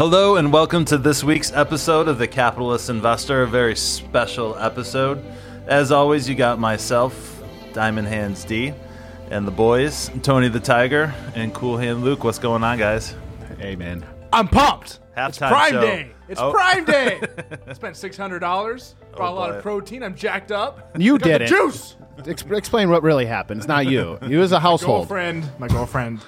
Hello and welcome to this week's episode of The Capitalist Investor, a very special episode. As always, you got myself, Diamond Hands D, and the boys, Tony the Tiger and Cool Hand Luke. What's going on, guys? Hey, man. I'm pumped. Halftime it's Prime show. Day. It's Oh. Prime Day. I spent six hundred dollars. Bought Oh, a lot boy. of protein. I'm jacked up. You Got the did it. juice. Ex- explain what really happened. It's not you. You as a household. Girlfriend. My girlfriend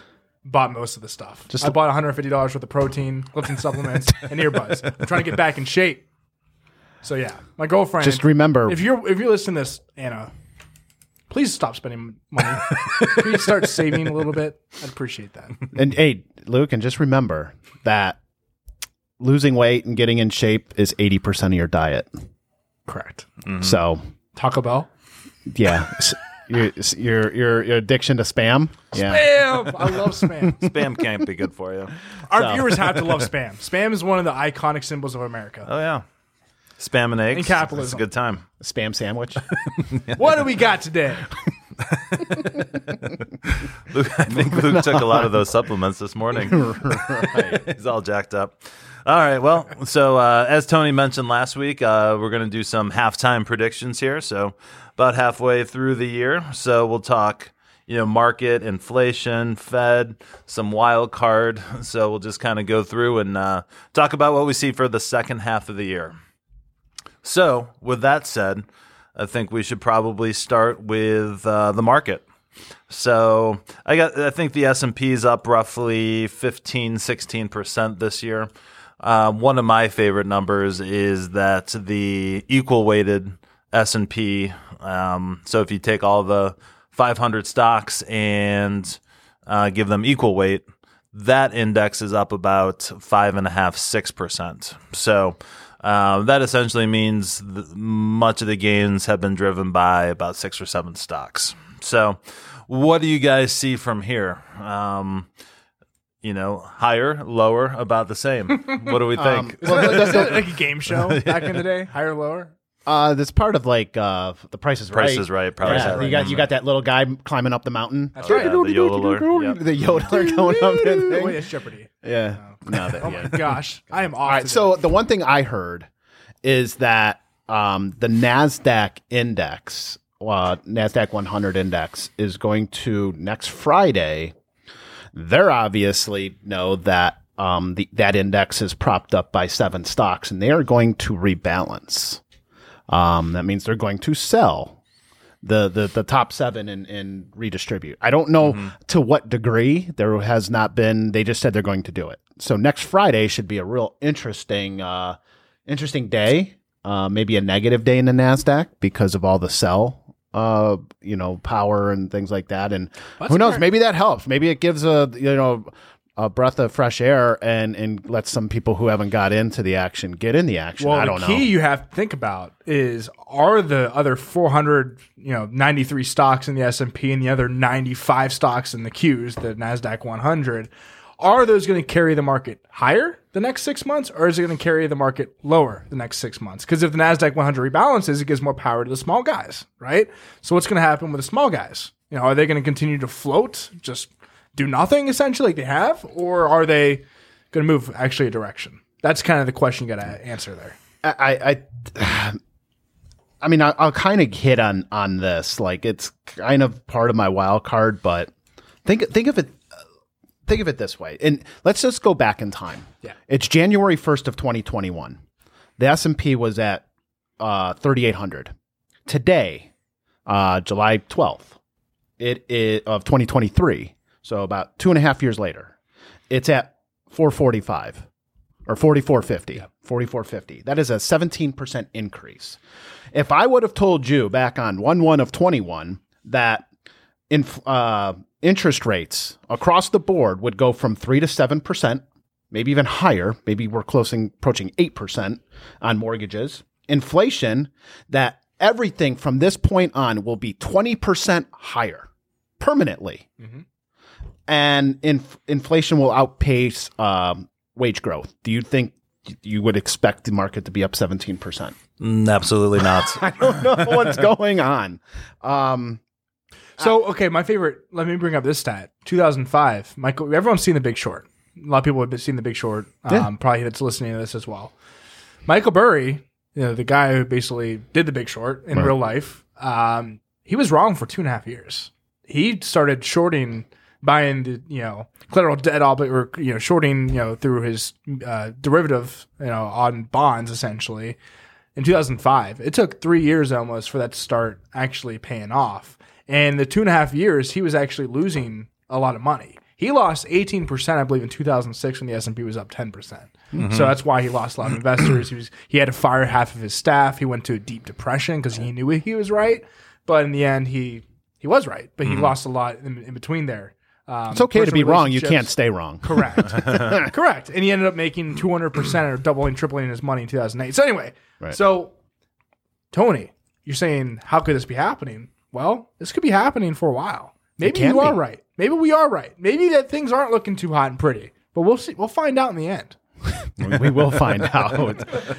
bought most of the stuff. Just I bought 150 dollars worth of protein, lifting supplements, and earbuds. I'm trying to get back in shape. So yeah, my girlfriend. Just remember- if you're if you listen to this, Anna, please stop spending money. please start saving a little bit. I'd appreciate that. And hey, Luke, and just remember that losing weight and getting in shape is 80% of your diet. Correct. So, Taco Bell. yeah. S- Your, your your your addiction to spam. Yeah. Spam. I love spam. Spam can't be good for you. Our So- viewers have to love spam. Spam is one of the iconic symbols of America. Oh, yeah. Spam and eggs. And capitalism. It's a good time. Spam sandwich. What do we got today? Luke, I think Luke took a lot of those supplements this morning. He's all jacked up. All right. Well, so uh, as Tony mentioned last week, uh, we're going to do some halftime predictions here. So about halfway through the year. So we'll talk, you know, market, inflation, Fed, some wild card. So we'll just kind of go through and uh, talk about what we see for the second half of the year. So with that said, I think we should probably start with uh, the market. So I got I think the S&P is up roughly 15 16% this year. Uh, one of my favorite numbers is that the equal weighted S&P um, so if you take all the 500 stocks and uh, give them equal weight, that index is up about five and a half, six percent. So uh, that essentially means much of the gains have been driven by about six or seven stocks. So, what do you guys see from here? Um, you know, higher, lower, about the same. What do we think? well, the- Is the- like a game show back in the day? Higher, lower? uh, that's part of like uh, the Price is Right. Price is Right, Price Yeah, is Right. you got you got that little guy climbing up the mountain. That's right. yeah, the yodeler. Yep. The yodeler going up that Wait, thing. it's Jeopardy. Yeah. No, that, Oh yeah. my gosh. I am off. All right. today. So the one thing I heard is that um, the Nasdaq index, uh, Nasdaq 100 index, is going to next Friday. They're obviously know that um, the, that index is propped up by seven stocks, and they are going to rebalance. Um, that means they're going to sell the the, the top seven and, and redistribute. I don't know to what degree. There has not been. They just said they're going to do it. So next Friday should be a real interesting uh, interesting day. Uh, maybe a negative day in the Nasdaq because of all the sell, uh, you know, power and things like that. And who knows? fair. Maybe that helps. Maybe it gives a you know a breath of fresh air and and lets some people who haven't got into the action get in the action. well, I the don't key know. you have to think about is are the other 400, you know, 93 stocks in the S&P and the other 95 stocks in the Qs, the Nasdaq 100, are those going to carry the market higher the next 6 months or is it going to carry the market lower the next 6 months? Cuz if the Nasdaq 100 rebalances, it gives more power to the small guys, right? So what's going to happen with the small guys? You know, are they going to continue to float, just do nothing essentially like they have or are they going to move actually a direction? That's kind of the question you got to answer there. I, I, I mean, I, I'll kind of hit on on this. Like, it's kind of part of my wild card, but think think of it. Think of it this way, and let's just go back in time. Yeah. it's January first of twenty twenty one. The S and P was at uh, thirty eight hundred. Today, uh, July twelfth, it is of twenty twenty three. So about two and a half years later, it's at four forty five or 4450 4450 that is a 17% increase if i would have told you back on 1 1 of 21 that inf- uh, interest rates across the board would go from 3 to 7% maybe even higher maybe we're closing approaching 8% on mortgages inflation that everything from this point on will be 20% higher permanently and inf- inflation will outpace um, wage growth. Do you think you would expect the market to be up 17%? Mm, absolutely not. I don't know what's going on. Um, So okay, my favorite. Let me bring up this stat. 2005. Michael. Everyone's seen The Big Short. A lot of people have seen The Big Short. Um, Yeah. Probably that's listening to this as well. Michael Burry, you know, the guy who basically did The Big Short in Right. real life, um, he was wrong for two and a half years. He started shorting, buying the you know collateral debt obli or you know shorting you know through his uh, derivative you know on bonds essentially in 2005. It took three years almost for that to start actually paying off. And the two and a half years, he was actually losing a lot of money. He lost 18%, I believe, in 2006 when the S&P was up 10%. percent mm-hmm. So that's why he lost a lot of investors. He was he had to fire half of his staff. He went to a deep depression because he knew he was right, but in the end, he he was right, but he mm-hmm. lost a lot in, in between there. Um, It's okay to be wrong. You can't stay wrong. Correct. Correct. And he ended up making 200% or doubling, tripling his money in 2008. So, anyway, Right. so Tony, you're saying, how could this be happening? Well, this could be happening for a while. Maybe can you are be. right. Maybe we are right. Maybe that things aren't looking too hot and pretty. But we'll see. We'll find out in the end. we, we will find out.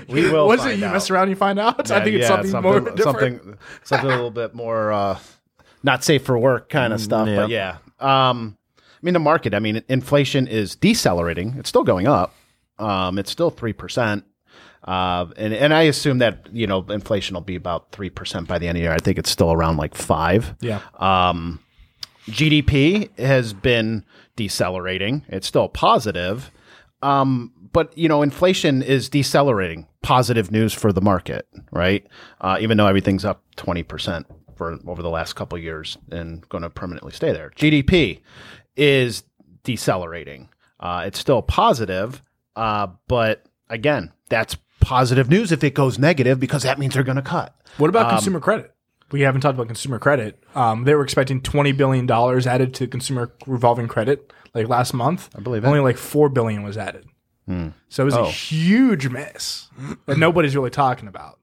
We will. Was it you out. mess around, you find out? I think it's yeah, something, more different. something, something a little bit more uh, not safe for work kind of stuff. But yeah, um, I mean the market. I mean inflation is decelerating. It's still going up. Um, it's still three percent. Uh, and and I assume that you know inflation will be about three percent by the end of the year. I think it's still around like five. Yeah. Um, GDP has been decelerating. It's still positive. Um, but you know, inflation is decelerating. Positive news for the market, right? Uh, even though everything's up twenty percent for over the last couple of years and going to permanently stay there. GDP is decelerating. Uh, it's still positive, uh, but again, that's positive news if it goes negative because that means they're going to cut. What Um, about consumer credit? We haven't talked about consumer credit. Um, they were expecting twenty billion dollars added to consumer revolving credit like last month. I believe it. only like four billion was added. So it was Oh. a huge miss that nobody's really talking about.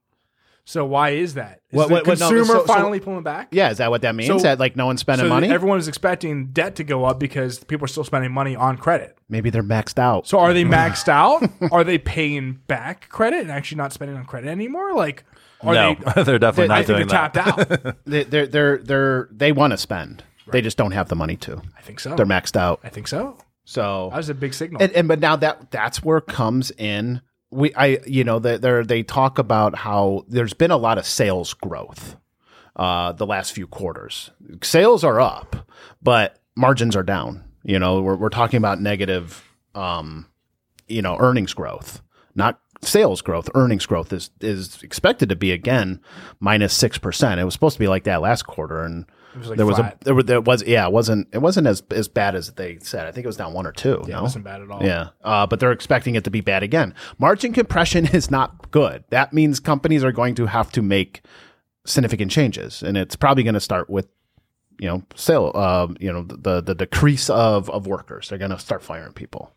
So why is that? Is What- the what- what- no, consumer so- so- finally pulling back? Yeah, is that what that means? So- that like no one's spending So money? everyone is expecting debt to go up because people are still spending money on credit. Maybe they're maxed out. So are they maxed out? Are they paying back credit and actually not spending on credit anymore? Like, are no, they? they, are definitely I not think doing they're that. tapped out. they, they're they're they're they want to spend. They just don't have the money to. I think so. They're maxed out. I think so. So That was a big signal. and, and but now that that's where comes in. We I you know they they they talk about how there's been a lot of sales growth uh, the last few quarters. Sales are up, but margins are down. You know we're we're talking about negative, um, you know earnings growth, not sales growth. Earnings growth is is expected to be again minus minus six percent. It was supposed to be like that last quarter, and was like there was a there, was- there was yeah it wasn't it wasn't as as bad as they said. I think it was down one or two. yeah, no? it wasn't bad at all. Yeah, uh, but they're expecting it to be bad again. Margin compression is not good. That means companies are going to have to make significant changes, and it's probably going to start with you know sale. Uh, you know the the decrease of of workers. They're going to start firing people.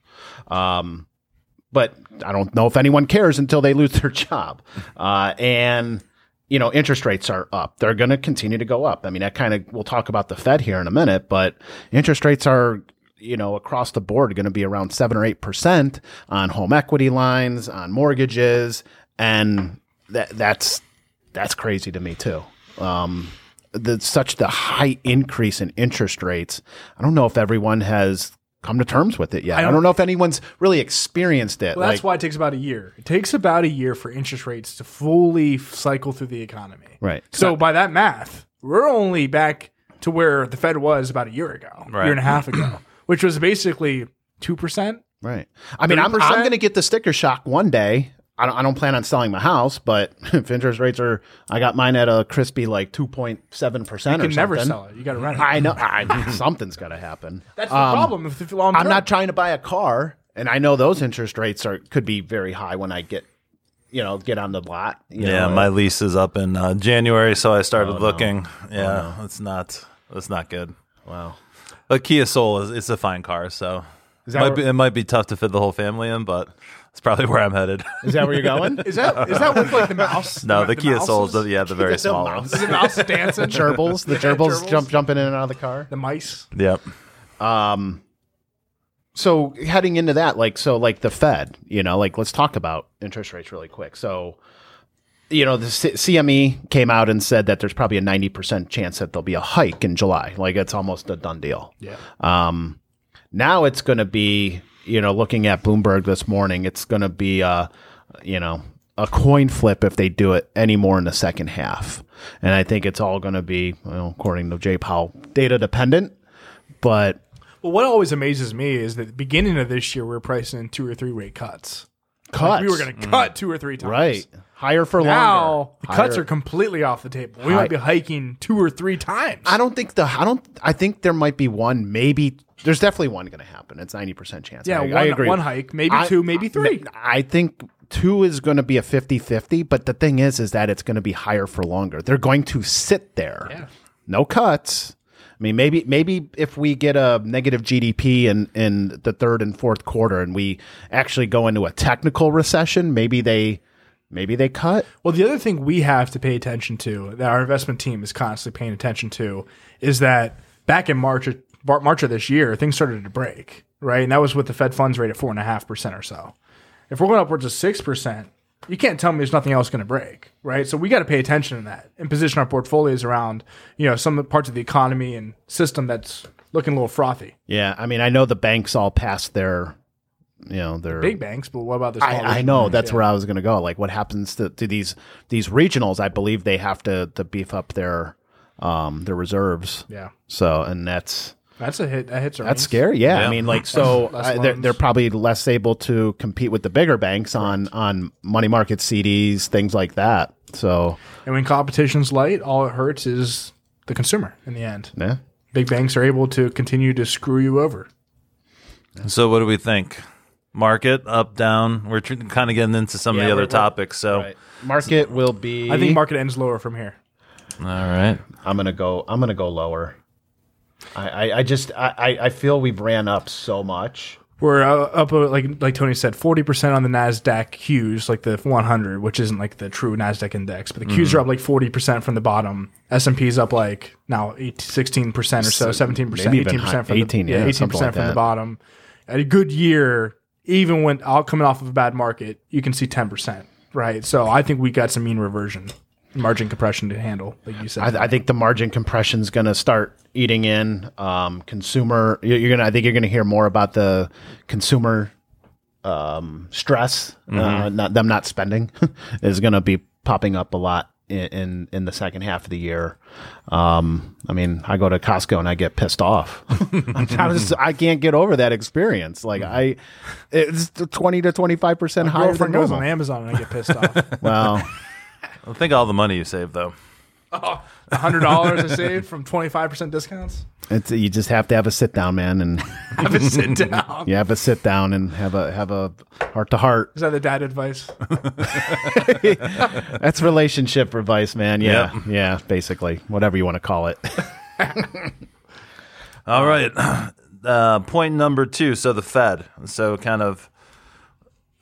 Um, but I don't know if anyone cares until they lose their job. Uh, and you know, interest rates are up. They're going to continue to go up. I mean, that kind of we'll talk about the Fed here in a minute, but interest rates are you know across the board going to be around seven or eight percent on home equity lines, on mortgages, and that that's that's crazy to me too. Um, the such the high increase in interest rates. I don't know if everyone has come to terms with it yet. I don't, don't- know if anyone's really experienced it. Well, that's like, why it takes about a year. It takes about a year for interest rates to fully cycle through the economy. right. So by that math, we're only back to where the Fed was about a year ago, Right. year and a half ago, which was basically two percent. Right. I mean, I'm, I'm 30%? going to get the sticker shock one day. I don't, I don't plan on selling my house, but if interest rates are, I got mine at a crispy like 2.7% or You something. can never sell it. You got to rent it. I know. I, something's got to happen. That's the problem. If the long I'm not trying to buy a car, and I know those interest rates are could be very high when I get, you know, get on the lot. you Yeah, know. my lease is up in uh, January, so I Oh, started looking. Yeah, it's not it's not good. wow. a Kia Soul is it's a fine car, so it that might, where- be, it might be tough to fit the whole family in, but it's probably where I'm headed. Is that where you're going? Is that is that with like the mouse? no, the, Kia Soul is the, yeah the very the small mouse. one. the mouse dancing. gerbils, the gerbils, gerbils. jump jumping in and out of the car. The mice. Yep. Um, so heading into that, like, so like the Fed, you know, like let's talk about interest rates really quick. So, you know, the C- CME came out and said that there's probably a 90% chance that there'll be a hike in July. Like it's almost a done deal. Yeah. Um, now it's going to be you know, looking at Bloomberg this morning, it's going to be a, you know, a coin flip if they do it anymore in the second half. And I think it's all going to be, well, according to Jay Powell, data dependent. But Well, what always amazes me is that the beginning of this year, we are pricing two or three rate cuts. cuts, Like, we were going to cut two or three times. right higher for Now longer. the cuts are completely off the table. We Hi- might be hiking two or three times. I don't think the I don't I think there might be one maybe there's definitely one going to happen. It's ninety percent chance. yeah, I, one, I agree. one hike, maybe I- two, maybe three. I think two is going to be a 50-50, but the thing is is that it's going to be higher for longer. They're going to sit there. Yeah. No cuts. I mean, maybe maybe if we get a negative GDP in in the third and fourth quarter, and we actually go into a technical recession, maybe they maybe they cut. Well, the other thing we have to pay attention to, that our investment team is constantly paying attention to, is that back in March, March of this year, things started to break, right? And that was with the Fed funds rate at four and a half percent or so. If we're going upwards of six percent, you can't tell me there's nothing else going to break, right? So we got to pay attention to that and position our portfolios around, you know, some parts of the economy and system that's looking a little frothy. Yeah, I mean, I know the banks all passed their, you know, their Big banks, but what about the? I, I know banks? that's Yeah. where I was going to go. Like, what happens to, to these these regionals? I believe they have to to beef up their um their reserves. Yeah, So, and that's that's a hit. That hits. Around. That's earnings. scary. Yeah, Yeah. I mean, like, so Less I, they're they're probably less able to compete with the bigger banks on on money market CDs, things like that. So, And when competition's light, all it hurts is the consumer in the end. yeah, Big banks are able to continue to screw you over. So what do we think? Market up, down? We're tr- kind of getting into some of the other we're- we're- topics. So right. Market will be. I think market ends lower from here. all right. I'm gonna go. I'm gonna go lower. I I, I just I I- feel we've ran up so much. We're uh, up uh, like like Tony said, forty percent on the Nasdaq Qs, like the 100, which isn't like the true Nasdaq index, but the Qs are up like forty percent from the bottom. S and P's up like now 16 percent or so, seventeen percent, eighteen percent from 18, the yeah, eighteen percent like from the bottom. At a good year, even when out coming off of a bad market, you can see ten percent, right? So I think we got some mean reversion, margin compression to handle, like you said. I, I think the margin compression is going to start eating in um, consumer. You're, you're gonna. I think you're going to hear more about the consumer um, stress, uh, not them not spending, is going to be popping up a lot in, in in the second half of the year. Um, I mean, I go to Costco and I get pissed off. Just, I can't get over that experience. Like I, it's twenty to twenty five percent higher than girlfriend goes on. Amazon and I get pissed off. Well, I think all the money you save though. hundred dollars I saved from twenty five percent discounts. it's you just have to have a sit down, man, and Have a sit down. you have a sit down and have a have a heart to heart. Is that the dad advice? That's relationship advice, man. Yeah, yeah, basically, whatever you want to call it. All right. Uh, point number two. So the Fed. So kind of,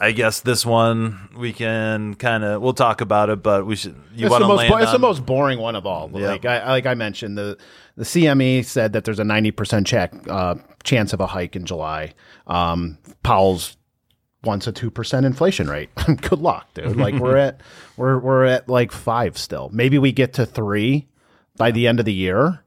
I guess this one we can kind of we'll talk about it, but we should. You it's want the to most land bo- it's the most boring one of all. Yeah. Like I like I mentioned the the CME said that there's a ninety percent check uh, chance of a hike in July. Um, Powell's wants a two percent inflation rate. Good luck, dude. Like we're at we're we're at like five still. Maybe we get to three by the end of the year.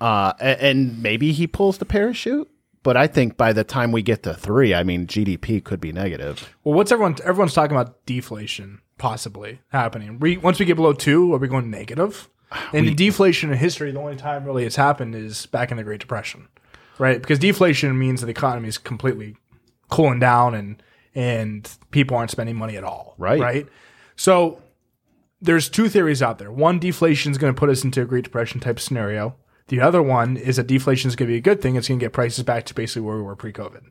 Uh, a- and maybe he pulls the parachute. But I think by the time we get to three, I mean GDP could be negative. Well, what's everyone? Everyone's talking about deflation possibly happening. We, once we get below two, are we going negative? And in deflation in history, the only time really it's happened is back in the Great Depression, right? Because deflation means that the economy is completely cooling down and and people aren't spending money at all, Right. Right. So there's two theories out there. One, deflation is going to put us into a Great Depression type scenario. The other one is that deflation is going to be a good thing. It's going to get prices back to basically where we were pre-COVID,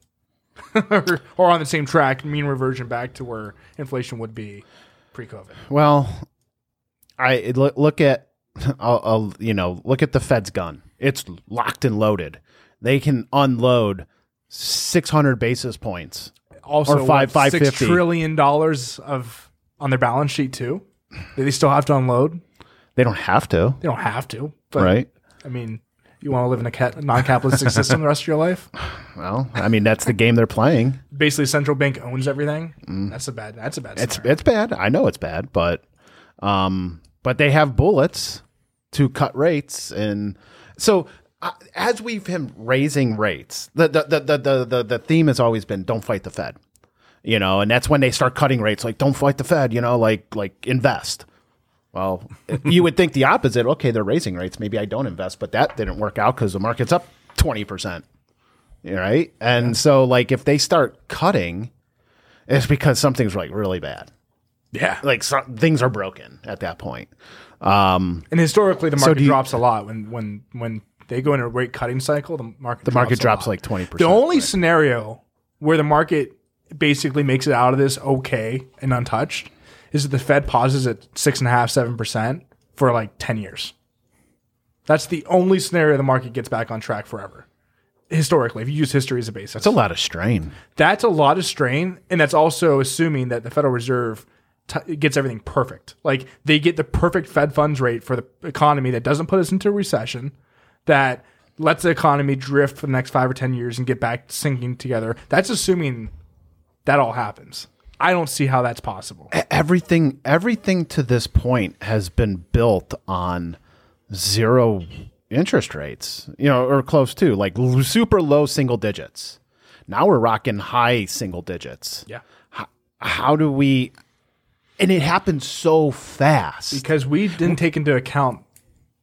or, or on the same track, mean reversion back to where inflation would be pre-COVID. Well, I look, look at, I'll, I'll, you know, look at the Fed's gun. It's locked and loaded. They can unload 600 basis points. Also, Or five- six 550. trillion dollars of on their balance sheet too. They still have to unload? They don't have to, They don't have to, but right? I mean, you want to live in a ca- non-capitalistic system the rest of your life? Well, I mean, that's the game they're playing. Basically, central bank owns everything. That's a bad. That's a bad. Mm. It's scenario. it's bad. I know it's bad, but um, but they have bullets to cut rates, and so uh, as we've been raising rates, the the, the the the the the theme has always been don't fight the Fed. You know, and that's when they start cutting rates like don't fight the Fed, you know, like like invest. Well, you would think the opposite. Okay, they're raising rates. Maybe I don't invest, but that didn't work out because the market's up 20%. Right. And so, like, if they start cutting, it's because something's like really bad. Yeah. Like, so, things are broken at that point. Um, And historically, the market do you- drops a lot when when when they go in a rate cutting cycle. The market the market drops like 20%. The only scenario where the market basically makes it out of this okay and untouched is that the Fed pauses at six and a half, seven percent for like ten years. That's the only scenario the market gets back on track forever. Historically, if you use history as a basis, that's a lot of strain. that's a lot of strain, and that's also assuming that the Federal Reserve t- gets everything perfect. Like they get the perfect Fed funds rate for the economy that doesn't put us into a recession, that lets the economy drift for the next five or ten years and get back sinking together. That's assuming that all happens. I don't see how that's possible. Everything everything to this point has been built on zero interest rates, you know, or close to like super low single digits. Now we're rocking high single digits. Yeah. How, how do we? And it happened so fast. because we didn't take into account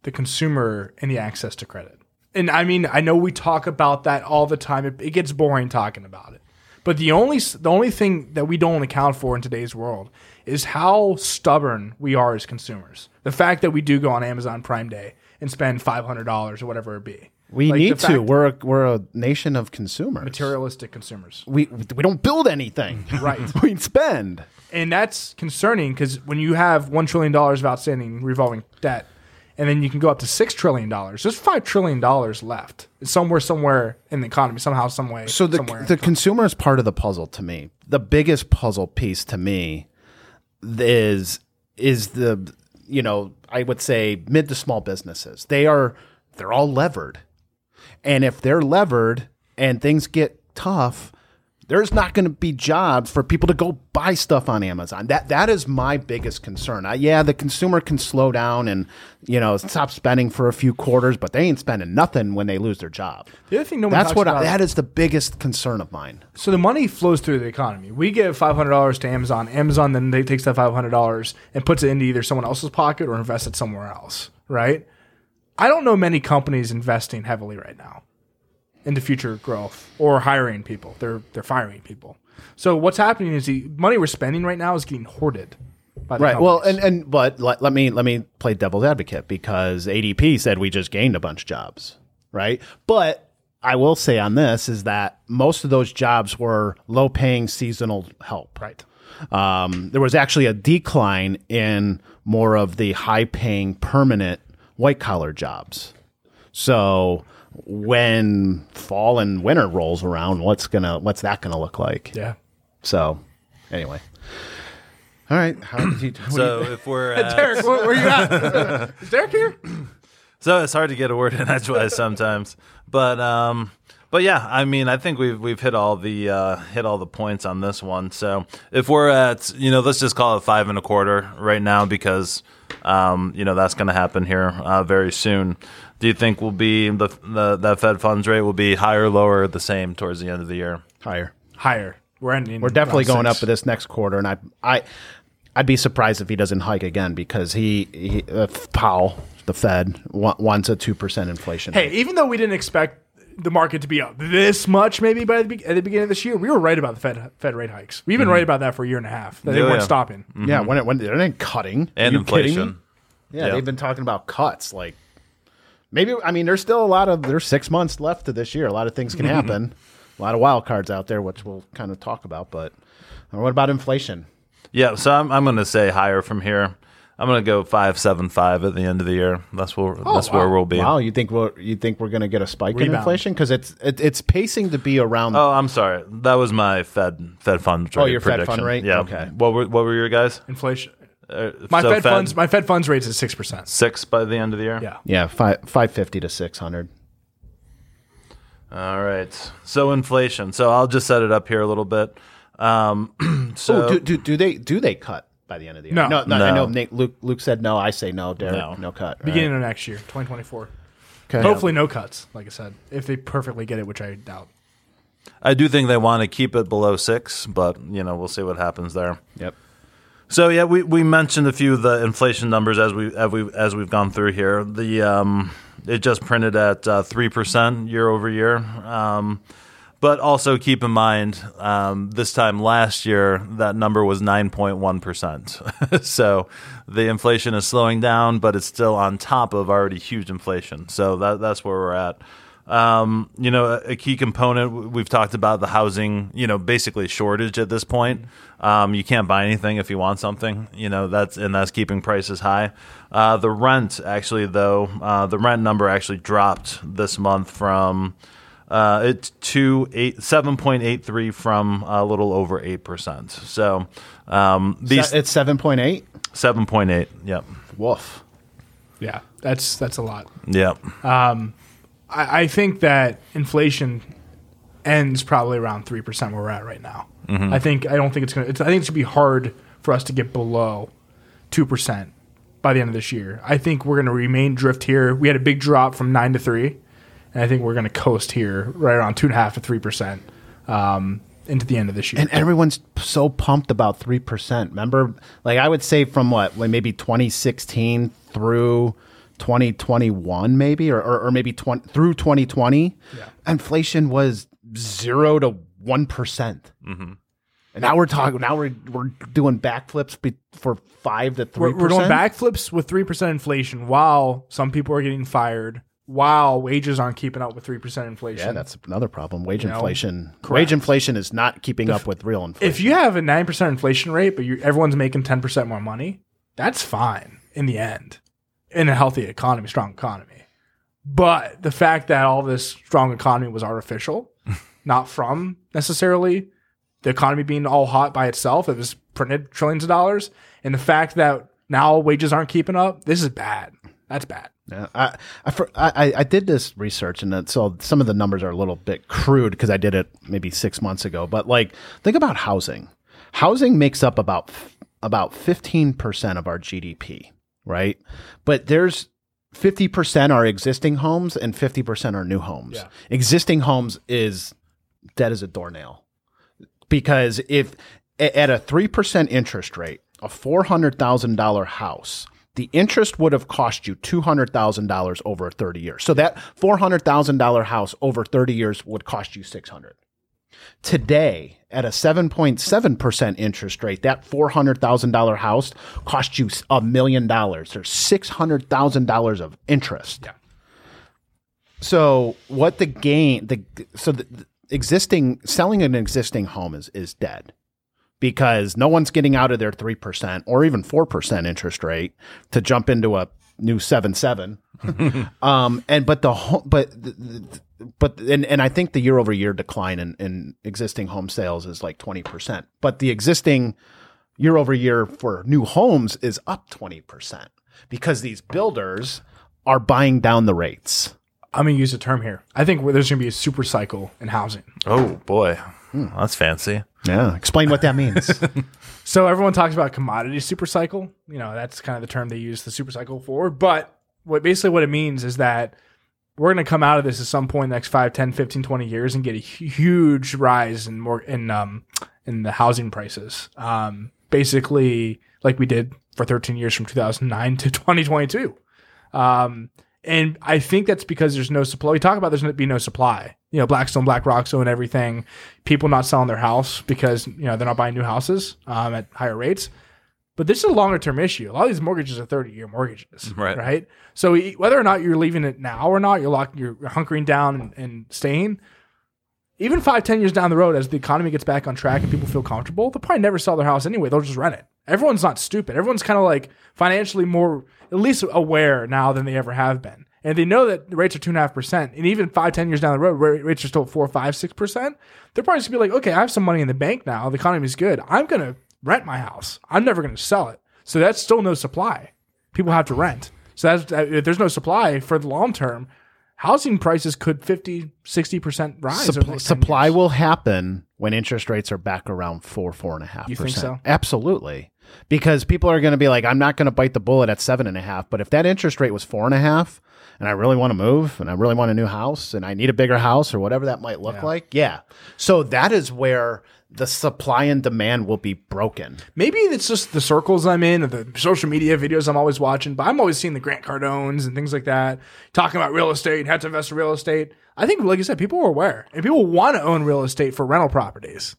the consumer and the access to credit. And I mean, I know we talk about that all the time. It, it gets boring talking about it. But the only the only thing that we don't account for in today's world is how stubborn we are as consumers. The fact that we do go on Amazon Prime Day and spend five hundred dollars or whatever it be. we Like, need to. We're a, we're a nation of consumers. materialistic consumers, We we don't build anything. right? we spend. and that's concerning because when you have one trillion dollars of outstanding revolving debt, and then you can go up to six trillion dollars, there's five trillion dollars left somewhere, somewhere in the economy, somehow, some way. So the somewhere. the consumer is part of the puzzle to me. The biggest puzzle piece to me is is the you know I would say mid to small businesses. They are they're all levered, and if they're levered and things get tough, there's not going to be jobs for people to go buy stuff on Amazon. That that is my biggest concern. I, yeah, the consumer can slow down and you know stop spending for a few quarters, but they ain't spending nothing when they lose their job. the other thing no one That's what I, that is the biggest concern of mine. so the money flows through the economy. We give five hundred dollars to Amazon. Amazon then they takes that five hundred dollars and puts it into either someone else's pocket or invests it somewhere else. Right? I don't know many companies investing heavily right now into future growth or hiring people. They're they're firing people. So what's happening is the money we're spending right now is getting hoarded. By the Right. Well, and and but let, let me let me play devil's advocate because ADP said we just gained a bunch of jobs, right? But I will say on this is that most of those jobs were low paying seasonal help. right. Um, there was actually a decline in more of the high paying permanent white collar jobs. So when fall and winter rolls around, what's gonna what's that gonna look like? Yeah. So anyway. All right. How did you, what do you- So if we're at, Derek, where, where you at? is Derek here? so it's hard to get a word in edgewise sometimes, but um, but yeah, I mean, I think we've we've hit all the uh, hit all the points on this one. So if we're at, you know, let's just call it five and a quarter right now because um, you know that's going to happen here uh, very soon. Do you think will be the, the that Fed funds rate will be higher, lower, the same towards the end of the year? higher? Higher. We're ending. We're definitely around going up six. for this next quarter, and I, I, I'd be surprised if he doesn't hike again because he, he uh, Powell, the Fed, wa- wants a two percent inflation. Hey, even though we didn't expect the market to be up this much, maybe by the be- at the beginning of this year, we were right about the Fed Fed rate hikes. We've been right about that for a year and a half. That they weren't yeah. stopping. yeah, when it when they're not cutting Are And you inflation. Yeah, Yeah. they've been talking about cuts. Like maybe I mean, there's still a lot of there's six months left to this year. A lot of things can happen. a lot of wild cards out there, which we'll kind of talk about. But uh, what about inflation? Yeah, so I'm I'm going to say higher from here. I'm going to go five seven five at the end of the year. That's where that's where we'll be. Wow, you think we're you think we're going to get a spike in inflation because it's it, it's pacing to be around. Oh, I'm sorry. That was my Fed Fed fund rate. Oh, your Fed fund rate? Yeah. Okay. What were what were your guys? Inflation. Uh, My so Fed, funds. My Fed funds rates is six percent. six by the end of the year. Yeah. Yeah, five five fifty to six hundred. All right. So inflation. So I'll just set it up here a little bit. Um, so Oh, do, do do they do they cut by the end of the year? No. no, I No. know Nate, Luke Luke said no. I say no. Derek, No. no, cut. All Beginning right. of next year, 2024. Okay. Hopefully, no cuts. Like I said, if they perfectly get it, which I doubt. I do think they want to keep it below six, but you know we'll see what happens there. Yep. So yeah, we, we mentioned a few of the inflation numbers as we as we as we've gone through here. The um, it just printed at uh, three percent year over year. Um, but also keep in mind, um, this time last year that number was nine point one percent. So the inflation is slowing down, but it's still on top of already huge inflation. So that that's where we're at. Um, you know, a, a key component we've talked about the housing, you know, basically shortage at this point. Um, you can't buy anything if you want something, you know, that's and that's keeping prices high. Uh, the rent actually though, uh, the rent number actually dropped this month from uh, it's to eight seven point eight three from a little over eight percent. So um, these It's seven point eight. seven point eight. Yep. Woof. Yeah, that's that's a lot. Yep. I, I think that inflation ends probably around three percent where we're at right now. I think I don't think it's gonna. It's, I think it's gonna be hard for us to get below two percent by the end of this year. I think we're gonna remain drift here. We had a big drop from nine to three, and I think we're gonna coast here right around two and a half to three percent um, into the end of this year. And everyone's so pumped about three percent. Remember, like I would say from what, like maybe 2016 through 2021, maybe, or or, or maybe 20, through 2020, Yeah. inflation was zero to one mm-hmm. And now we're talking. Now we're we're doing backflips be, for five to 3 we're, we're doing backflips with three percent inflation while some people are getting fired. While wages aren't keeping up with three percent inflation. Yeah, that's another problem. Wage know, inflation. correct. Wage inflation is not keeping up with real inflation. if you have a nine percent inflation rate, but you, everyone's making ten percent more money, that's fine in the end, in a healthy economy, strong economy. But the fact that all this strong economy was artificial, not from necessarily the economy being all hot by itself, it was printed trillions of dollars, and the fact that now wages aren't keeping up, this is bad. That's bad. Yeah, I, I, I, I did this research, and so some of the numbers are a little bit crude because I did it maybe six months ago. But like, think about housing. Housing makes up about about fifteen percent of our GDP, right? But there's fifty percent are existing homes, and fifty percent are new homes. Yeah. Existing homes is dead as a doornail because if at a 3% interest rate, a $400,000 house, the interest would have cost you $200,000 over 30 years. So that $400,000 house over 30 years would cost you 600. Today, at a 7.7% interest rate, that $400,000 house cost you a million dollars. or $600,000 of interest. Yeah. So what the gain the so the, the existing selling an existing home is is dead because no one's getting out of their 3% or even 4% interest rate to jump into a new 7 7 um and but the home but the, the, but and, and I think the year over year decline in, in existing home sales is like 20%. But the existing year over year for new homes is up 20% because these builders are buying down the rates. I'm gonna use a term here. I think there's gonna be a super cycle in housing. Oh boy, that's fancy. Yeah. Explain what that means. So everyone talks about commodity super cycle. You know, that's kind of the term they use the super cycle for. But what basically what it means is that we're going to come out of this at some point in the next 5, 10, 15, 20 years and get a huge rise in more in um in the housing prices. Um basically like we did for 13 years from 2009 to 2022. Um and I think that's because there's no supply. We talk about there's going to be no supply. You know, Blackstone, BlackRock, so and everything. People not selling their house because you know they're not buying new houses um, at higher rates. But this is a longer term issue. A lot of these mortgages are 30 year mortgages, Right. Right. So whether or not you're leaving it now or not, you're locking, you're hunkering down and, and staying. Even five, ten years down the road, as the economy gets back on track and people feel comfortable, they'll probably never sell their house anyway. They'll just rent it. Everyone's not stupid. Everyone's kind of like financially more, at least aware now than they ever have been. And they know that the rates are two and a half percent, and even five, ten years down the road, rates are still four, five, six percent. They're probably just gonna be like, okay, I have some money in the bank now. The economy's good. I'm gonna rent my house. I'm never gonna sell it. So that's still no supply. People have to rent. So that's if there's no supply for the long term. housing prices could 50, 60% rise. Supp- supply years. will happen when interest rates are back around four, four and a half You think so? Absolutely. Because people are going to be like, I'm not going to bite the bullet at seven and a half. But if that interest rate was four and a half, and I really want to move, and I really want a new house, and I need a bigger house, or whatever that might look like, yeah. So that is where the supply and demand will be broken. Maybe it's just the circles I'm in or the social media videos I'm always watching, but I'm always seeing the Grant Cardones and things like that talking about real estate, how to invest in real estate. I think, like you said, people are aware and people want to own real estate for rental properties.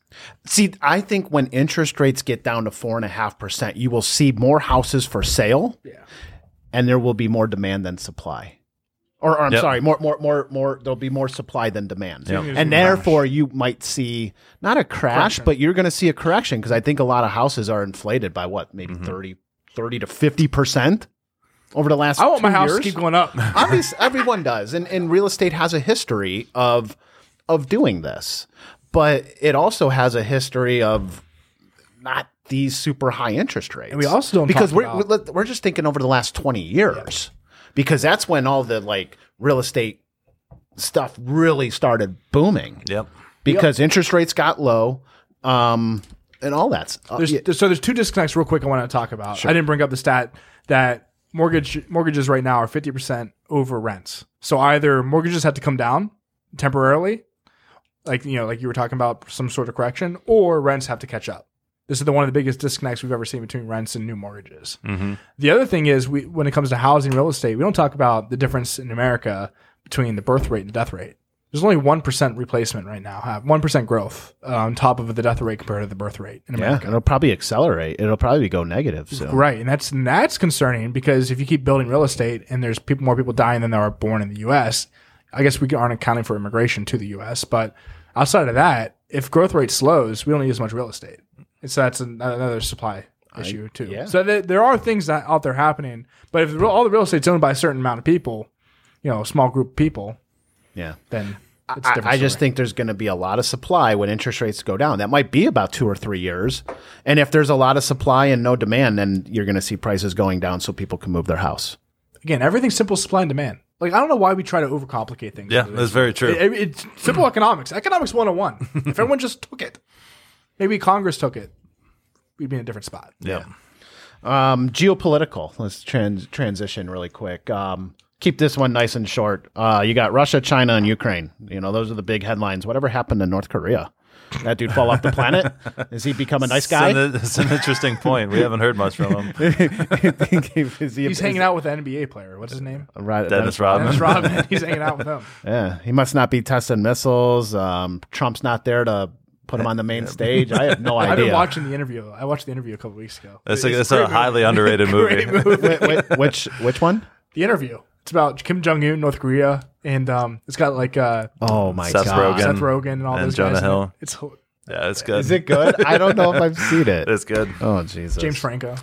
See, I think when interest rates get down to four and a half percent, you will see more houses for sale. Yeah. and there will be more demand than supply. Or, or I'm Yep. sorry, more, more, more, more. There'll be more supply than demand, Yep. And gonna therefore you might see not a crash, Correction. but you're going to see a correction because I think a lot of houses are inflated by what, maybe Mm-hmm. thirty, thirty 30, to fifty percent over the last. I want my house years. to keep going up. Obviously, everyone does, and and real estate has a history of of doing this, but it also has a history of not these super high interest rates. And we also don't because talk we're about- we're we're just thinking over the last twenty years, because that's when all the like real estate stuff really started booming Yep. because interest rates got low, um, and all that. Uh, There's, yeah, so there's two disconnects real quick I want to talk about. I didn't bring up the stat that mortgage mortgages right now are 50% over rents. So either mortgages have to come down temporarily, like you know, like you were talking about some sort of correction, or rents have to catch up. This is the one of the biggest disconnects we've ever seen between rents and new mortgages. The other thing is, we when it comes to housing real estate, we don't talk about the difference in America between the birth rate and the death rate. There's only one percent replacement right now, have one percent growth uh, on top of the death rate compared to the birth rate in America. yeah, it'll probably accelerate. It'll probably go negative soon. Right, and that's and that's concerning because if you keep building real estate and there's people more people dying than there are born in the U.S., I guess we aren't accounting for immigration to the U.S. But outside of that, if growth rate slows, we don't need as much real estate. And so that's an, another supply issue too. yeah. So th- there are things that out there happening, but if the, real- all the real estate's owned by a certain amount of people, you know, a small group of people, Yeah. then it's a I, different. I just story. think there's going to be a lot of supply when interest rates go down. That might be about two or three years. And if there's a lot of supply and no demand, then you're going to see prices going down so people can move their house. again, everything's simple supply and demand. Like I don't know why we try to overcomplicate things. Yeah, with that's very true. It- it's simple economics. Economics 101. if everyone just took it, maybe Congress took it, we'd be in a different spot. Yeah. Um, geopolitical. Let's trans- transition really quick. Um, keep this one nice and short. Uh, you got Russia, China, and Ukraine. You know, those are the big headlines. Whatever happened to North Korea? That dude fall off the planet? Has he become a nice guy? It's an, interesting point. We haven't heard much from him. Is he, He's hanging out with an NBA player. What's his name? Right, Dennis Rodman. Dennis Rodman. He's hanging out with him. Yeah, he must not be testing missiles. Um, Trump's not there to put him on the main stage. I have no idea. I've been watching the interview. I watched the interview a couple weeks ago. It's, a, It's it's great a movie. highly underrated movie. Movie. Wait, wait, which which one? The interview. It's about Kim Jong Un, North Korea, and um, it's got like uh, Oh my Seth god! Rogen. Seth Rogen and all and those Jonah guys. in it. Hill. It's Yeah, it's good. Is it good? I don't know if I've seen it. It's good. Oh Jesus, James Franco.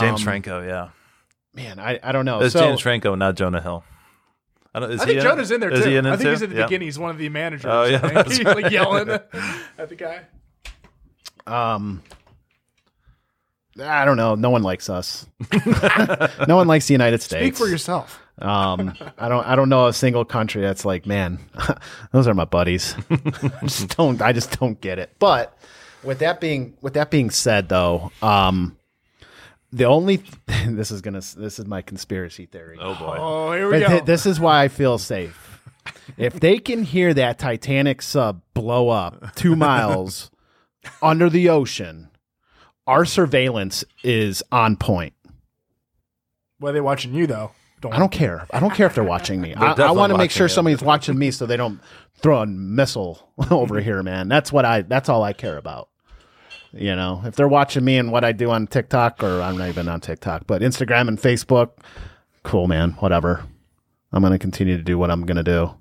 James Um, Franco, yeah. Man, I, I don't know. It's so, James Franco, not Jonah Hill. I, don't, is I he think? Jonah's in there too. he in I think too? he's at the Yeah. beginning. He's one of the managers. Oh, yeah, I He's right. like yelling at the guy. Um, I don't know. No one likes us. no one likes the United States. Speak for yourself. Um, I don't. I don't know a single country that's like, man, those are my buddies. I just don't. I just don't get it. But with that being with that being said, though, um, the only this is gonna this is my conspiracy theory. Oh boy. Oh, here we But go. th- this is why I feel safe. If they can hear that Titanic sub blow up two miles under the ocean, our surveillance is on point. Why are they watching you though? Don't I don't care. I don't care if they're watching me. I, I want to make sure you. somebody's watching me so they don't throw a missile over here, man. That's what I. That's all I care about. You know, if they're watching me and what I do on TikTok, or I'm not even on TikTok, but Instagram and Facebook, cool, man. Whatever. I'm gonna continue to do what I'm gonna do.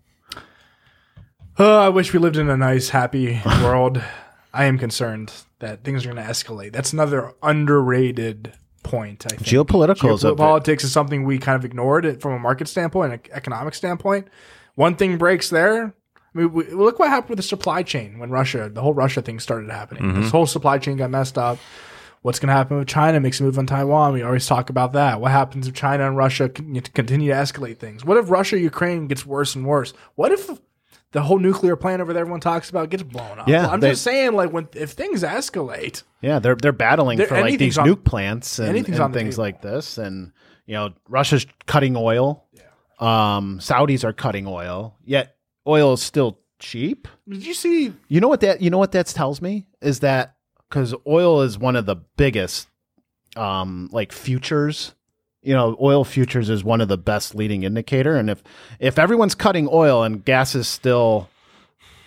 Oh, I wish we lived in a nice, happy world. I am concerned that things are going to escalate. That's another underrated point. I think Geopolitical Geopolitics is something we kind of ignored it from a market standpoint, an economic standpoint. One thing breaks there. I mean, we, look what happened with the supply chain when Russia, the whole Russia thing started happening. This whole supply chain got messed up. What's going to happen with China makes a move on Taiwan? We always talk about that. What happens if China and Russia continue to escalate things? What if Russia Ukraine gets worse and worse? What if the whole nuclear plant over there everyone talks about gets blown up? Yeah, I'm they- just saying, like when if things escalate, Yeah, they're they're battling There- for like these on- nuke plants and, and things like this, and you know Russia's cutting oil. Um, Saudis are cutting oil, yet oil is still cheap. did you see? You know what that you know what that tells me is that because oil is one of the biggest um like futures. You know, oil futures is one of the best leading indicator, and if if everyone's cutting oil and gas is still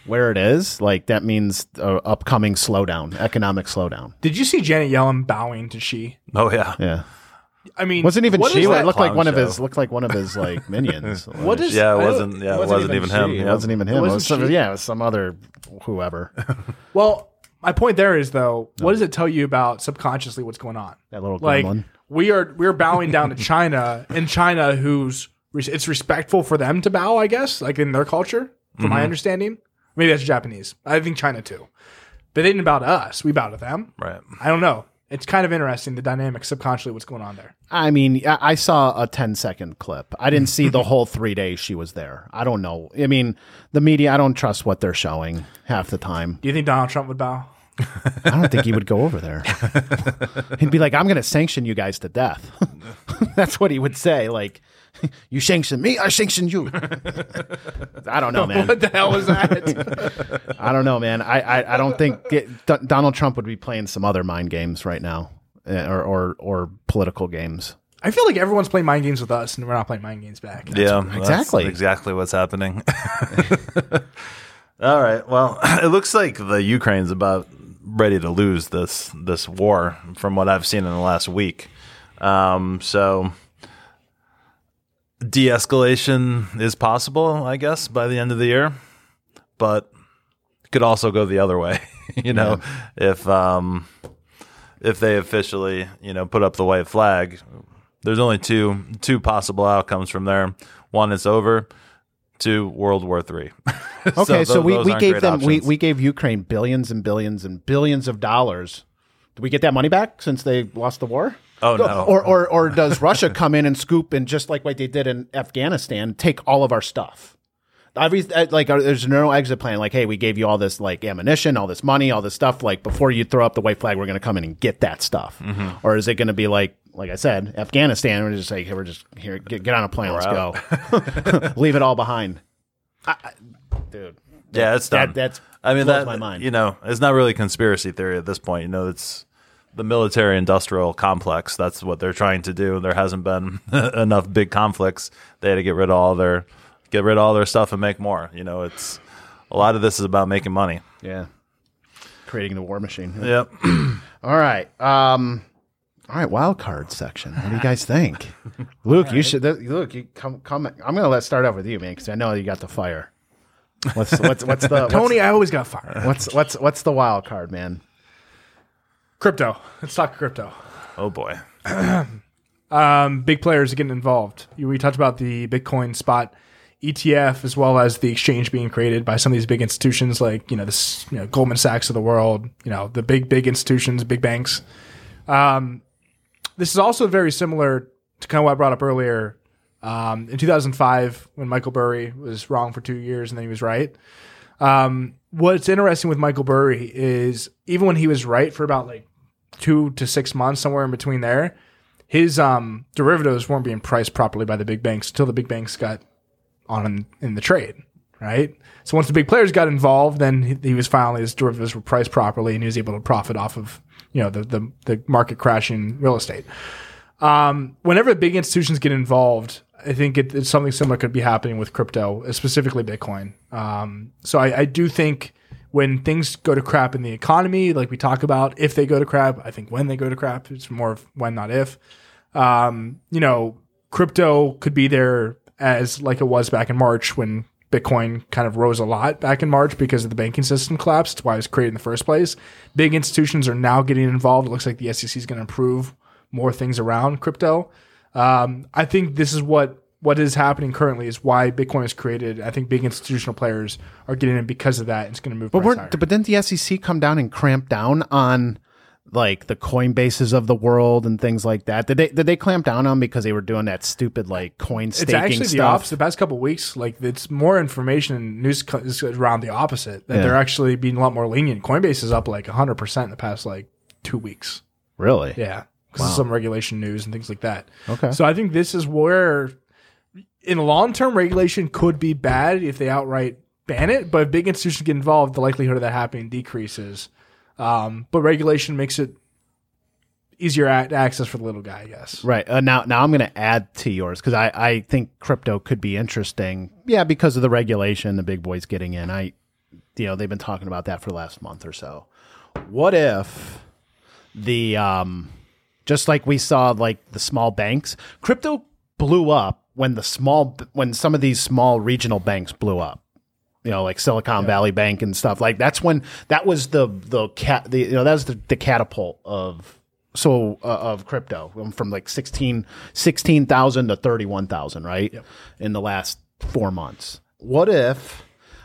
where it is, like that means a upcoming slowdown, economic slowdown. Did you see Janet Yellen bowing to she? Oh yeah. Yeah. I mean, Wasn't even what she. It looked like clown one of his looked like one of his like minions. What is- Yeah, it I don't- wasn't. Yeah, it wasn't, even, him. yeah. It wasn't even him. It, wasn't was some, yeah, it was some other whoever. Well, my point there is though, what does it tell you about subconsciously what's going on? That little Like gremlin. we are we're bowing down to China, and China, who's it's respectful for them to bow, I guess, like in their culture, from my mm-hmm. understanding. Maybe that's Japanese. I think China too, but they didn't bow to us. We bow to them. Right. I don't know. It's kind of interesting the dynamic subconsciously what's going on there. I mean, I I saw a 10 second clip. I didn't see the whole three days she was there. I don't know. I mean, the media, I don't trust what they're showing half the time. Do you think Donald Trump would bow? I don't think he would go over there. He'd be like, I'm going to sanction you guys to death. That's what he would say. Like, you sanction me, I sanction you. I don't know, man. What the hell is that? I don't know, man. I, I, I don't think it, D- Donald Trump would be playing some other mind games right now, eh, or or, or political games. I feel like everyone's playing mind games with us, and we're not playing mind games back. Yeah, that's exactly. exactly what's happening. All right. Well, it looks like the Ukraine's about ready to lose this this war, from what I've seen in the last week. Um, so, de-escalation is possible, I guess, by the end of the year, but it could also go the other way. you know, if um, if they officially, you know, put up the white flag, there's only two two possible outcomes from there. One, it's over. Two, World War Three. Okay, so, tho- we, we gave them we, options. we gave Ukraine billions and billions and billions of dollars. Do we get that money back since they lost the war? Oh no! Or or or does Russia come in and scoop and just like what they did in Afghanistan, take all of our stuff? Every like uh, there's no exit plan. Like, hey, we gave you all this like ammunition, all this money, all this stuff. Like before you throw up the white flag, we're going to come in and get that stuff. Mm-hmm. Or is it going to be like like I said, Afghanistan? We're just like, hey, we're just here. Get, get on a plane. let's out. go. Leave it all behind. I, I, dude, yeah, it's that done. that's I mean, blows that my mind. you know, it's not really conspiracy theory at this point. You know, it's the military-industrial complex. That's what they're trying to do. There hasn't been enough big conflicts. They had to get rid of all their get rid of all their stuff and make more. You know, it's a lot of this is about making money. yeah, creating the war machine. Yep. All right. Um, all right. Wild card section. What do you guys think, Luke? You should th- Luke. You come. Come. I'm gonna let start off with you, man, because I know you got the fire. What's what's what's the what's, Tony, I always got fired. What's what's what's the wild card, man? Crypto. Let's talk crypto. Oh boy. um, big players are getting involved. We talked about the Bitcoin spot ETF as well as the exchange being created by some of these big institutions like you know this you know, Goldman Sachs of the world. You know the big big institutions, big banks. Um, this is also very similar to kind of what I brought up earlier. Um, in 2005, when Michael Burry was wrong for two years and then he was right. Um, what's interesting with Michael Burry is even when he was right for about like two to six months, somewhere in between there, his um, derivatives weren't being priced properly by the big banks until the big banks got on in, in the trade, right? So once the big players got involved, then he, he was finally his derivatives were priced properly, and he was able to profit off of you know the the, the market crashing real estate. Um, whenever big institutions get involved, I think it, it's something similar could be happening with crypto, specifically Bitcoin. Um, so I, I do think when things go to crap in the economy, like we talk about, if they go to crap, I think when they go to crap, it's more of when, not if. Um, you know, crypto could be there as like it was back in March when Bitcoin kind of rose a lot back in March because of the banking system collapsed, why it was created in the first place. Big institutions are now getting involved. It looks like the SEC is going to improve more things around crypto. Um, I think this is what what is happening currently is why Bitcoin is created. I think big institutional players are getting in because of that. It's going to move. But but didn't the SEC come down and cramp down on like the Coinbases of the world and things like that. Did they did they clamp down on because they were doing that stupid like coin It's staking actually the stuff? opposite. The past couple of weeks, like it's more information and news co- is around the opposite. That Yeah. they're actually being a lot more lenient. Coinbase is up like 100 percent in the past like two weeks. Really? Yeah, because of some regulation news and things like that. Okay. So I think this is where, in long term, regulation could be bad if they outright ban it. But if big institutions get involved, the likelihood of that happening decreases. Um, but regulation makes it easier a- to access for the little guy, I guess. Right. Uh, now, now I'm going to add to yours because I, I think crypto could be interesting. Yeah, because of the regulation, the big boys getting in. I, you know, they've been talking about that for the last month or so. What if the, um, just like we saw, like the small banks, crypto blew up when the small, when some of these small regional banks blew up. You know, like Silicon Valley Bank and stuff. Like that's when that was the the cat. The, you know, that was the, the catapult of so uh, of crypto from like 16 16,000 to 31,000, right? In the last 4 months. What if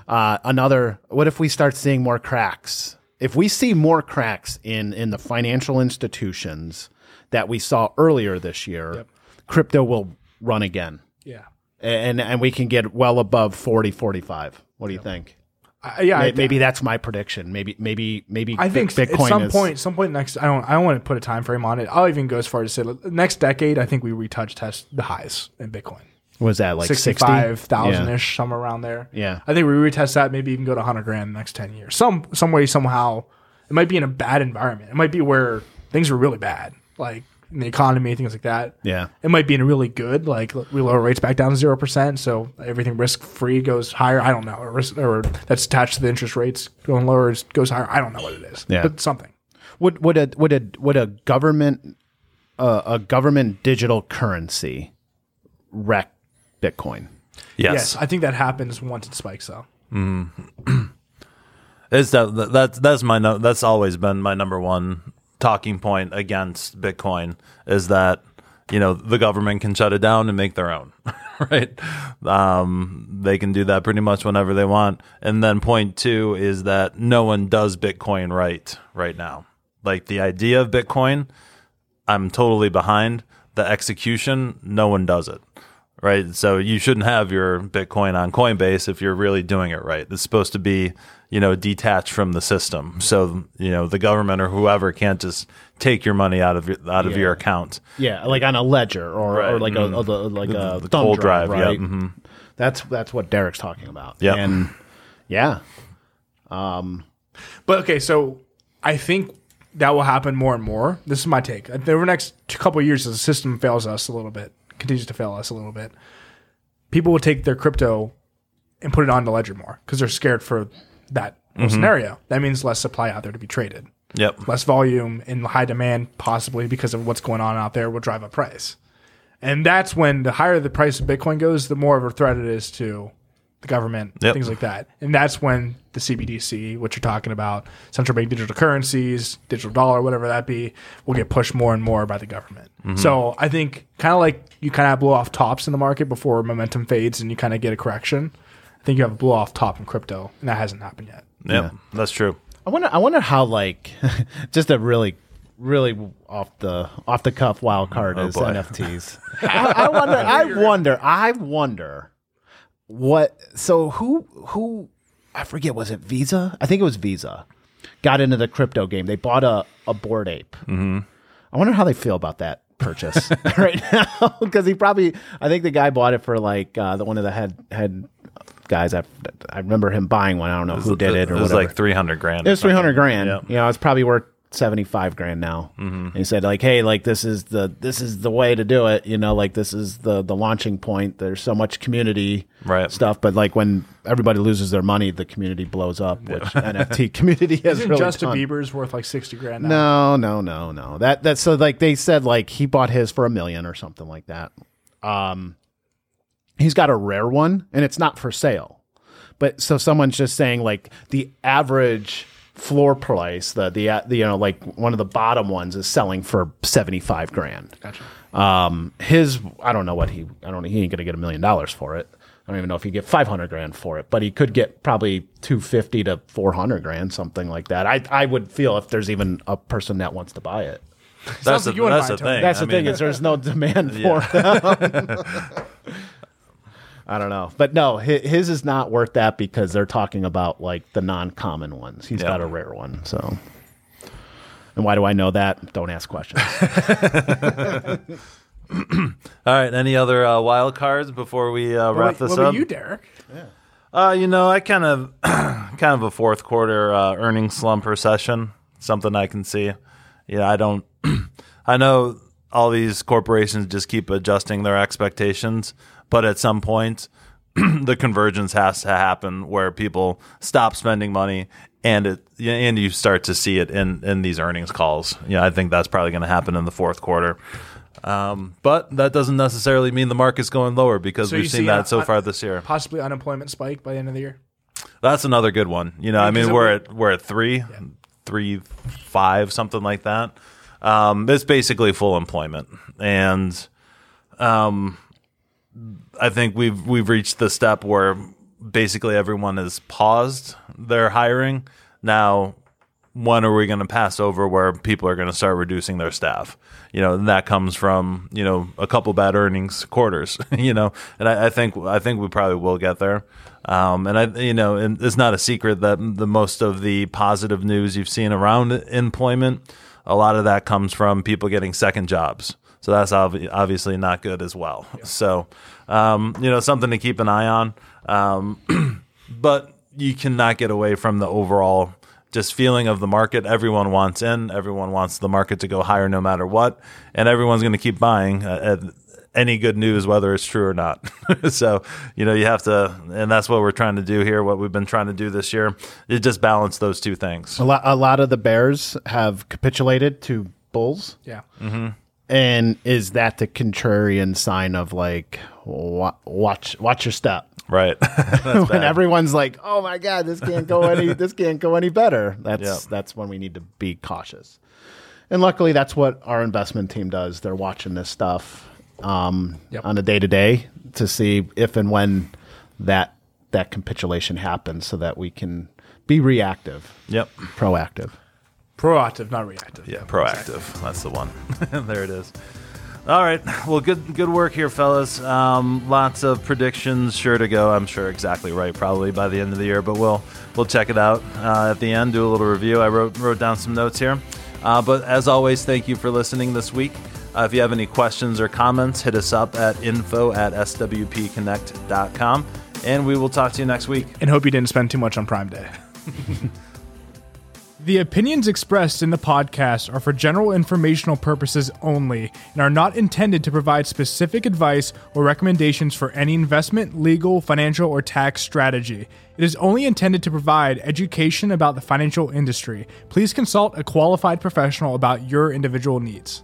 uh, another what if we start seeing more cracks? If we see more cracks in in the financial institutions that we saw earlier this year, crypto will run again. Yeah. And and we can get well above 40 45. What do you think? I, yeah. I, maybe that's my prediction. Maybe maybe maybe I think Bitcoin at some is, point, some point next, I don't, I don't want to put a time frame on it. I'll even go as far as to say like, next decade. I think we retouch test the highs in Bitcoin, was that like 60? sixty-five thousand Yeah. ish, somewhere around there. Yeah. I think we retest that, maybe even go to hundred grand in the next ten years. Some, some way, somehow, it might be in a bad environment. It might be where things are really bad, like in the economy, things like that. Yeah. It might be in a really good, like we lower rates back down to zero percent, so everything risk free goes higher. I don't know, or, risk, or that's attached to the interest rates going lower is- goes higher. I don't know what it is, Yeah. but something. Would would a would a would a government uh, a government digital currency wreck Bitcoin? Yes. Yes, I think that happens once it spikes, though. It's that, that that's that's my no, that's always been my number one talking point against Bitcoin is that you know the government can shut it down and make their own, right? Um, they can do that pretty much whenever they want. And then point two is that no one does Bitcoin right right now. Like the idea of Bitcoin, I'm totally behind. The execution, no one does it. Right. So you shouldn't have your Bitcoin on Coinbase if you're really doing it right. It's supposed to be, you know, detached from the system. So, you know, the government or whoever can't just take your money out of your, out of your account. Yeah, like on a ledger or, or Right, like a, mm-hmm. a like a the thumb cold drive, yeah, right? mhm. That's that's what Derek's talking about. Yep. and yeah, um, But okay, so I think that will happen more and more. This is my take. Uh, over the next couple of years, as the system fails us a little bit, continues to fail us a little bit, people will take their crypto and put it onto Ledger more because they're scared for that whole mm-hmm. scenario. That means less supply out there to be traded. Yep. less volume and high demand, possibly because of what's going on out there, will drive up price. And that's when the higher the price of Bitcoin goes, the more of a threat it is to the government, Yep. things like that. And that's when the CBDC, what you're talking about, central bank digital currencies, digital dollar, whatever that be, will get pushed more and more by the government. Mm-hmm. So I think kind of like you kind of blow off tops in the market before momentum fades and you kind of get a correction. I think you have a blow off top in crypto, and that hasn't happened yet. Yep. That's true. I wonder. I wonder how like just a really really off the off the cuff wild card is boy. NFTs. I, I wonder. I wonder. I wonder what. So who who I forget was it Visa? I think it was Visa. Got into the crypto game. They bought a a Bored Ape. Mm-hmm. I wonder how they feel about that purchase right now because he probably. I think the guy bought it for like uh, the one of the head head guys. I I remember him buying one. I don't know who did it or it was whatever. like 300 grand. It was three hundred grand. Yeah. You know, it's probably worth seventy five grand now. Mm-hmm. And he said like, hey, like this is the this is the way to do it. You know, like this is the the launching point. There's so much community Right. stuff, but like when everybody loses their money, the community blows up, which NFT community has Isn't really Justin done. Bieber's worth like 60 grand now? No, no, no, no. That that's so like they said like he bought his for a million or something like that. Um he's got a rare one and it's not for sale. But so someone's just saying like the average floor price, the the, uh, the you know like one of the bottom ones is selling for 75 grand. Gotcha. Um his I don't know what he I don't know he ain't going to get a million dollars for it. I don't even know if he get 500 grand for it, but he could get probably 250 to 400 grand, something like that. I I would feel if there's even a person that wants to buy it. That's the, like that's the thing. That's I the thing is there's no demand for them. I don't know, but no, hi- his is not worth that because they're talking about like the non-common ones. He's Yeah. got a rare one, so. And why do I know that? Don't ask questions. All right. Any other uh, wild cards before we uh, wrap what, this what up? about you, Derek? Yeah. Uh, you know, I kind of, kind of a fourth quarter uh, earnings slump recession. Something I can see. Yeah, I don't. I know all these corporations just keep adjusting their expectations, but at some point, the convergence has to happen where people stop spending money and it and you start to see it in in these earnings calls. Yeah, I think that's probably going to happen in the fourth quarter. Um, but that doesn't necessarily mean the market's going lower because So we've see seen that so un- far this year. Possibly unemployment spike by the end of the year. That's another good one. You know, I mean, we're at we're at three, three, five, something like that. Um, it's basically full employment, and um, I think we've we've reached the step where basically everyone has paused their hiring. Now, when are we going to pass over where people are going to start reducing their staff? You know, and that comes from you know a couple bad earnings quarters. You know, and I, I think I think we probably will get there. Um, and I, you know, and it's not a secret that the most of the positive news you've seen around employment, a lot of that comes from people getting second jobs. So that's obvi- obviously not good as well. So, um, you know, something to keep an eye on. Um, but you cannot get away from the overall just feeling of the market. Everyone wants in. Everyone wants the market to go higher no matter what, and everyone's going to keep buying uh, at any good news, whether it's true or not. so you know you have to, and that's what we're trying to do here. What we've been trying to do this year is just balance those two things. a lot, a lot of the bears have capitulated to bulls. Yeah. And is that the contrarian sign of like wa- watch watch your step? Right. That's when bad. everyone's like, "Oh my god, this can't go any this can't go any better." That's Yeah. that's when we need to be cautious. And luckily, that's what our investment team does. They're watching this stuff um, Yep. on a day to day to see if and when that that capitulation happens, so that we can be reactive, Yep. proactive. Proactive, not reactive. Yeah, proactive. That's the one. there it is. All right. Well, good good work here, fellas. Um, lots of predictions sure to go. I'm sure exactly right, probably by the end of the year. But we'll we'll check it out uh, at the end. Do a little review. I wrote wrote down some notes here. Uh, but as always, thank you for listening this week. Uh, if you have any questions or comments, hit us up at info at swpconnect.com. And we will talk to you next week. And hope you didn't spend too much on Prime Day. The opinions expressed in the podcast are for general informational purposes only and are not intended to provide specific advice or recommendations for any investment, legal, financial, or tax strategy. It is only intended to provide education about the financial industry. Please consult a qualified professional about your individual needs.